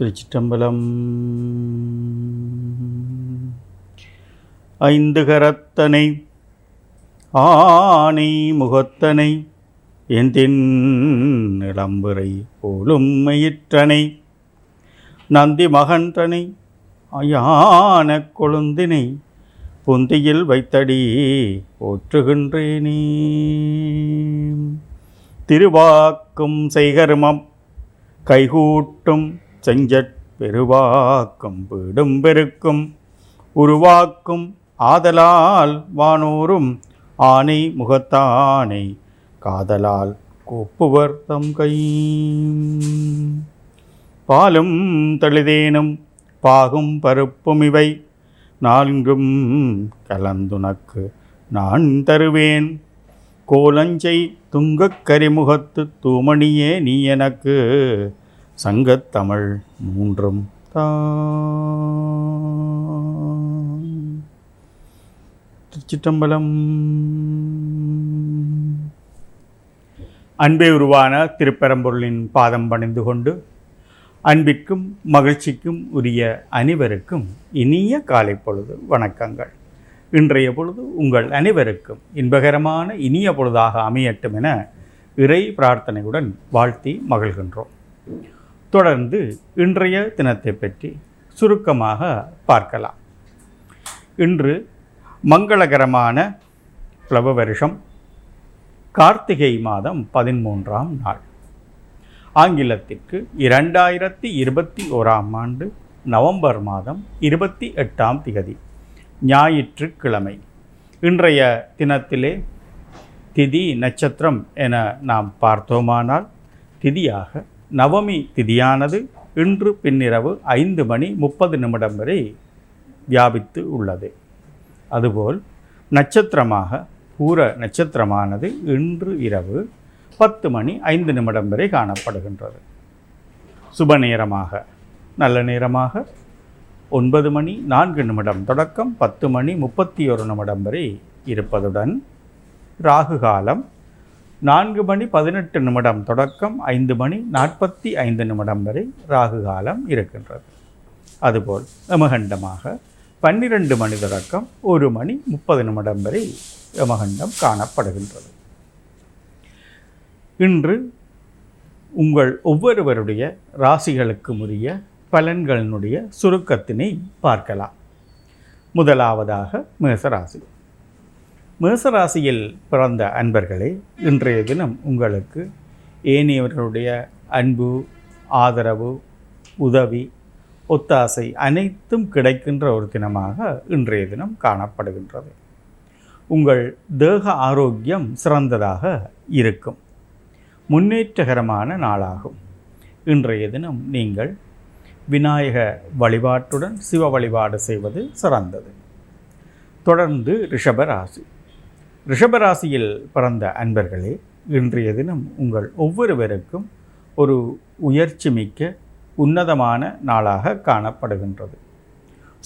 திருச்சிற்றம்பலம். ஐந்து கரத்தனை ஆனை முகத்தனை எந்தின் இளம்புரை போலும்மையிற்றனை நந்தி மகன்றனை அயான கொழுந்தினை புந்தியில் வைத்தடி போற்றுகின்றேனே. திருவாக்கும் செய்கருமம் கைகூட்டும் செஞ்சட் பெருவாக்கம் பீடும் பெருக்கும். உருவாக்கும் ஆதலால் வானோரும் ஆனை முகத்தானை காதலால் கூப்புவர் தம் கை. பாலும் தளிதேனும் பாகும் பருப்பும் இவை நான்கும் கலந்துனக்கு நான் தருவேன். கோலஞ்சை துங்கக் கரிமுகத்து தூமணியே நீ எனக்கு சங்கத்தமிழ் மூன்றும் திருச்சிட்டம்பலம் அன்பே உருவான திருப்பெரம்பொருளின் பாதம் பணிந்து கொண்டு அன்பிற்கும் மகிழ்ச்சிக்கும் உரிய அனைவருக்கும் இனிய காலை பொழுது வணக்கங்கள். இன்றைய பொழுது உங்கள் அனைவருக்கும் இன்பகரமான இனிய பொழுதாக அமையட்டும் என இறை பிரார்த்தனையுடன் வாழ்த்தி மகிழ்கின்றோம். தொடர்ந்து இன்றைய தினத்தை பற்றி சுருக்கமாக பார்க்கலாம். இன்று மங்களகரமான பிளவ வருஷம் கார்த்திகை மாதம் பதிமூன்றாம் நாள். ஆங்கிலத்திற்கு இரண்டாயிரத்தி இருபத்தி ஓராம் ஆண்டு நவம்பர் மாதம் இருபத்தி எட்டாம் திகதி ஞாயிற்றுக்கிழமை. இன்றைய தினத்திலே திதி நட்சத்திரம் என நாம் பார்த்தோமானால் திதியாக நவமி திதியானது இன்று பின்னிரவு ஐந்து மணி முப்பது நிமிடம் வரை வியாபித்து உள்ளது. அதுபோல் நட்சத்திரமாக பூர நட்சத்திரமானது இன்று இரவு பத்து மணி ஐந்து நிமிடம் வரை காணப்படுகின்றது. சுப நேரமாக நல்ல நேரமாக ஒன்பது மணி நான்கு நிமிடம் தொடக்கம் பத்து மணி முப்பத்தி ஒரு நிமிடம் வரை இருப்பதுடன் ராகு காலம் நான்கு மணி பதினெட்டு நிமிடம் தொடக்கம் ஐந்து மணி நாற்பத்தி ஐந்து நிமிடம் வரை ராகு காலம் இருக்கின்றது. அதுபோல் யமகண்டமாக பன்னிரண்டு மணி தொடக்கம் ஒரு மணி முப்பது நிமிடம் வரை யமகண்டம் காணப்படுகின்றது. இன்று உங்கள் ஒவ்வொருவருடைய ராசிகளுக்கும் உரிய பலன்களினுடைய சுருக்கத்தினை பார்க்கலாம். முதலாவதாக மேசராசி. மேசராசியில் பிறந்த அன்பர்களே இன்றைய தினம் உங்களுக்கு ஏனையவர்களுடைய அன்பு ஆதரவு உதவி ஒத்தாசை அனைத்தும் கிடைக்கின்ற ஒரு தினமாக இன்றைய தினம் காணப்படுகின்றது. உங்கள் தேக ஆரோக்கியம் சிறந்ததாக இருக்கும். முன்னேற்றகரமான நாளாகும். இன்றைய தினம் நீங்கள் விநாயக வழிபாட்டுடன் சிவ வழிபாடு செய்வது சிறந்தது. தொடர்ந்து ரிஷபராசி ரிஷபராசியில் பிறந்த அன்பர்களே இன்றைய தினம் உங்கள் ஒவ்வொருவருக்கும் ஒரு உயர்ச்சி மிக்க உன்னதமான நாளாக காணப்படுகின்றது.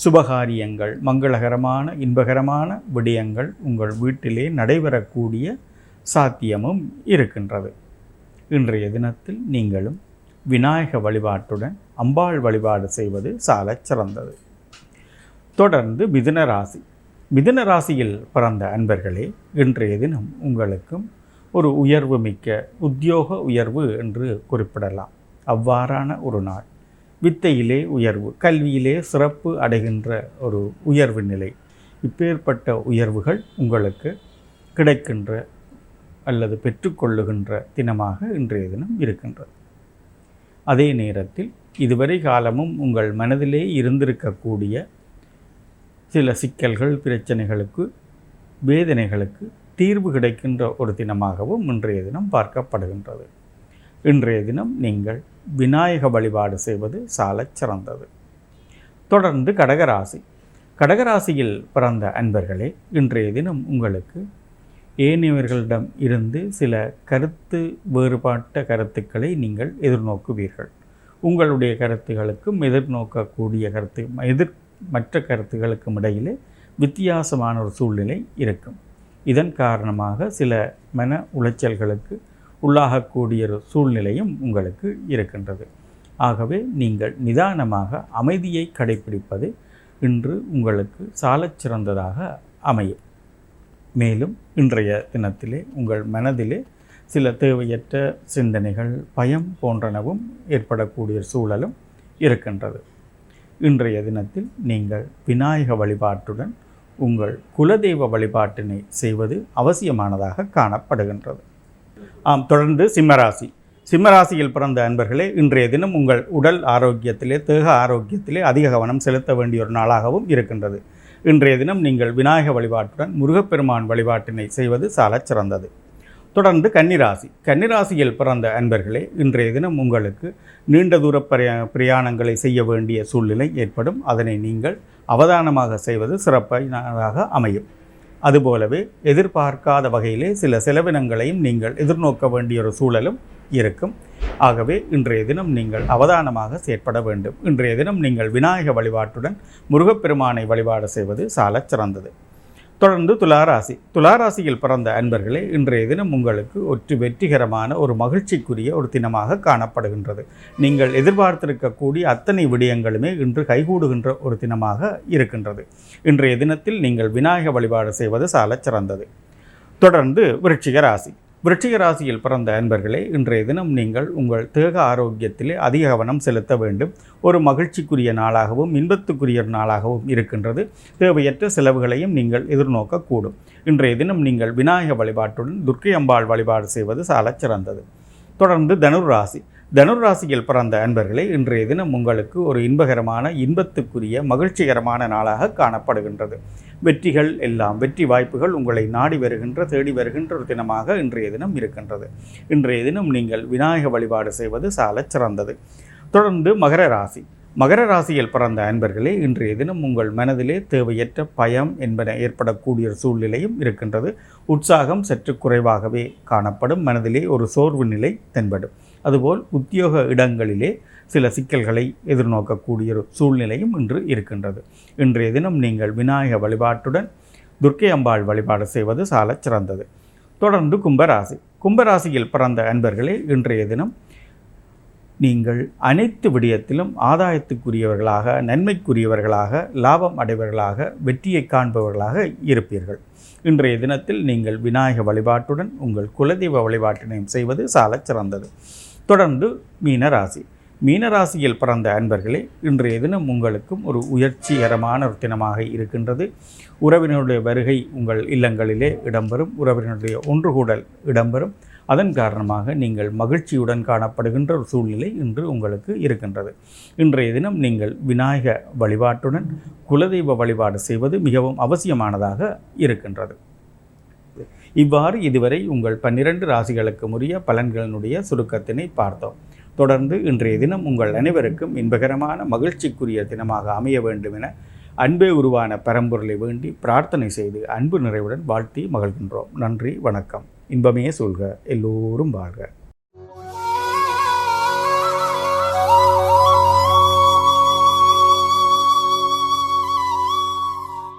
சுபகாரியங்கள் மங்களகரமான இன்பகரமான விடயங்கள் உங்கள் வீட்டிலே நடைபெறக்கூடிய சாத்தியமும் இருக்கின்றது. இன்றைய தினத்தில் நீங்களும் விநாயக வழிபாட்டுடன் அம்பாள் வழிபாடு செய்வது சாலச் சிறந்தது. தொடர்ந்து மிதுன ராசி. மிதுன ராசியில் பிறந்த அன்பர்களே இன்றைய தினம் உங்களுக்கும் ஒரு உயர்வு மிக்க உத்தியோக உயர்வு என்று குறிப்பிடலாம். அவ்வாறான ஒரு நாள். வித்தையிலே உயர்வு கல்வியிலே சிறப்பு அடைகின்ற ஒரு உயர்வு நிலை. இப்பேற்பட்ட உயர்வுகள் உங்களுக்கு கிடைக்கின்ற அல்லது பெற்றுக்கொள்ளுகின்ற தினமாக இன்றைய தினம் இருக்கின்றது. அதே நேரத்தில் இதுவரை காலமும் உங்கள் மனதிலே இருந்திருக்கக்கூடிய சில சிக்கல்கள் பிரச்சனைகளுக்கு வேதனைகளுக்கு தீர்வு கிடைக்கின்ற ஒரு தினமாகவும் இன்றைய தினம் பார்க்கப்படுகின்றது. இன்றைய தினம் நீங்கள் விநாயக வழிபாடு செய்வது சாலச் சிறந்தது. தொடர்ந்து கடகராசி. கடகராசியில் பிறந்த அன்பர்களே இன்றைய தினம் உங்களுக்கு ஏனையவர்களிடம் இருந்து சில கருத்து வேறுபாட்ட கருத்துக்களை நீங்கள் எதிர்நோக்குவீர்கள். உங்களுடைய கருத்துகளுக்கும் எதிர்நோக்கக்கூடிய கருத்து எதிர் மற்ற கருத்துகளுக்கும் இடையிலே வித்தியாசமான ஒரு சூழ்நிலை இருக்கும். இதன் காரணமாக சில மன உளைச்சல்களுக்கு உள்ளாகக்கூடிய ஒரு சூழ்நிலையும் உங்களுக்கு இருக்கின்றது. ஆகவே நீங்கள் நிதானமாக அமைதியை கடைப்பிடிப்பது இன்று உங்களுக்கு சாலச் சிறந்ததாக அமையும். மேலும் இன்றைய தினத்திலே உங்கள் மனதிலே சில தேவையற்ற சிந்தனைகள் பயம் போன்றனவும் ஏற்படக்கூடிய சூழலும் இருக்கின்றது. இன்றைய தினத்தில் நீங்கள் விநாயக வழிபாட்டுடன் உங்கள் குலதெய்வ வழிபாட்டினை செய்வது அவசியமானதாக காணப்படுகின்றது. ஆம் தொடர்ந்து சிம்மராசி. சிம்மராசியில் பிறந்த அன்பர்களே இன்றைய தினம் உங்கள் உடல் ஆரோக்கியத்திலே தேக ஆரோக்கியத்திலே அதிக கவனம் செலுத்த வேண்டிய ஒரு நாளாகவும் இருக்கின்றது. இன்றைய தினம் நீங்கள் விநாயக வழிபாட்டுடன் முருகப்பெருமான் வழிபாட்டினை செய்வது சாலச் சிறந்தது. தொடர்ந்து கன்னிராசி. கன்னிராசியில் பிறந்த அன்பர்களே இன்றைய தினம் உங்களுக்கு நீண்ட தூர பிரயா பிரயாணங்களை செய்ய வேண்டிய சூழ்நிலை ஏற்படும். அதனை நீங்கள் அவதானமாக செய்வது சிறப்பாக அமையும். அதுபோலவே எதிர்பார்க்காத வகையிலே சில செலவினங்களையும் நீங்கள் எதிர்நோக்க வேண்டிய ஒரு சூழலும் இருக்கும். ஆகவே இன்றைய தினம் நீங்கள் அவதானமாக செயற்பட வேண்டும். இன்றைய தினம் நீங்கள் விநாயக வழிபாட்டுடன் முருகப்பெருமானை வழிபாடு செய்வது சாலச் சிறந்தது. தொடர்ந்து துளாராசி. துளாராசியில் பிறந்த அன்பர்களே இன்றைய தினம் உங்களுக்கு ஒற்று வெற்றிகரமான ஒரு மகிழ்ச்சிக்குரிய ஒரு தினமாக காணப்படுகின்றது. நீங்கள் எதிர்பார்த்திருக்கக்கூடிய அத்தனை விடயங்களுமே இன்று கைகூடுகின்ற ஒரு தினமாக இருக்கின்றது. இன்றைய தினத்தில் நீங்கள் விநாயக வழிபாடு செய்வது சாலச் சிறந்தது தொடர்ந்து விருட்சிக ராசி. விருச்சிக ராசியில் பிறந்த அன்பர்களே இன்றைய தினம் நீங்கள் உங்கள் தேக ஆரோக்கியத்திலே அதிக கவனம் செலுத்த வேண்டும். ஒரு மகிழ்ச்சிக்குரிய நாளாகவும் இன்பத்துக்குரிய நாளாகவும் இருக்கின்றது. தேவையற்ற செலவுகளையும் நீங்கள் எதிர்நோக்கக்கூடும். இன்றைய தினம் நீங்கள் விநாயக வழிபாட்டுடன் துர்க்கை அம்பாள் வழிபாடு செய்வது சாலச் சிறந்தது தொடர்ந்து தனுர் ராசி தனுர் ராசியில் பிறந்த அன்பர்களே இன்றைய தினம் உங்களுக்கு ஒரு இன்பகரமான இன்பத்துக்குரிய மகிழ்ச்சிகரமான நாளாக காணப்படுகின்றது. வெற்றிகள் எல்லாம் வெற்றி வாய்ப்புகள் உங்களை நாடி வருகின்ற தேடி வருகின்ற ஒரு தினமாக இன்றைய தினம் இருக்கின்றது. இன்றைய தினம் நீங்கள் விநாயக வழிபாடு செய்வது சால சிறந்தது. தொடர்ந்து மகர ராசி. மகர ராசியில் பிறந்த அன்பர்களே இன்றைய தினம் உங்கள் மனதிலே தேவையற்ற பயம் என்பன ஏற்படக்கூடிய ஒரு சூழ்நிலையும் இருக்கின்றது. உற்சாகம் சற்று குறைவாகவே காணப்படும். மனதிலே ஒரு சோர்வு நிலை தென்படும். அதுபோல் உத்தியோக இடங்களிலே சில சிக்கல்களை எதிர்நோக்கக்கூடிய ஒரு சூழ்நிலையும் இன்று இருக்கின்றது. இன்றைய தினம் நீங்கள் விநாயக வழிபாட்டுடன் துர்க்கை அம்பாள் வழிபாடு செய்வது சாலச் சிறந்தது. தொடர்ந்து கும்பராசி. கும்பராசியில் பிறந்த அன்பர்களே இன்றைய தினம் நீங்கள் அனைத்து விடயத்திலும் ஆதாயத்துக்குரியவர்களாக நன்மைக்குரியவர்களாக லாபம் அடைவர்களாக வெற்றியை காண்பவர்களாக இருப்பீர்கள். இன்றைய தினத்தில் நீங்கள் விநாயக வழிபாட்டுடன் உங்கள் குலதெய்வ வழிபாட்டினையும் செய்வது சாலச் சிறந்தது. தொடர்ந்து மீனராசி. மீனராசியில் பிறந்த அன்பர்களே இன்றைய தினம் உங்களுக்கும் ஒரு உயர்ச்சிகரமான ஒரு தினமாக இருக்கின்றது. உறவினருடைய வருகை உங்கள் இல்லங்களிலே இடம்பெறும். உறவினருடைய ஒன்றுகூடல் இடம்பெறும். அதன் காரணமாக நீங்கள் மகிழ்ச்சியுடன் காணப்படுகின்ற ஒரு சூழ்நிலை இன்று உங்களுக்கு இருக்கின்றது. இன்றைய தினம் நீங்கள் விநாயக வழிபாட்டுடன் குலதெய்வ வழிபாடு செய்வது மிகவும் அவசியமானதாக இருக்கின்றது. இவ்வாறு இதுவரை உங்கள் பன்னிரண்டு ராசிகளுக்கு உரிய பலன்களினுடைய சுருக்கத்தினை பார்த்தோம். தொடர்ந்து இன்றைய தினம் உங்கள் அனைவருக்கும் இன்பகரமான மகிழ்ச்சிக்குரிய தினமாக அமைய வேண்டும் என அன்பே உருவான பரம்பொருளை வேண்டி பிரார்த்தனை செய்து அன்பு நிறைவுடன் வாழ்த்தி மகிழ்கின்றோம். நன்றி வணக்கம். இன்பமே சொல்க எல்லோரும் வாழ்க.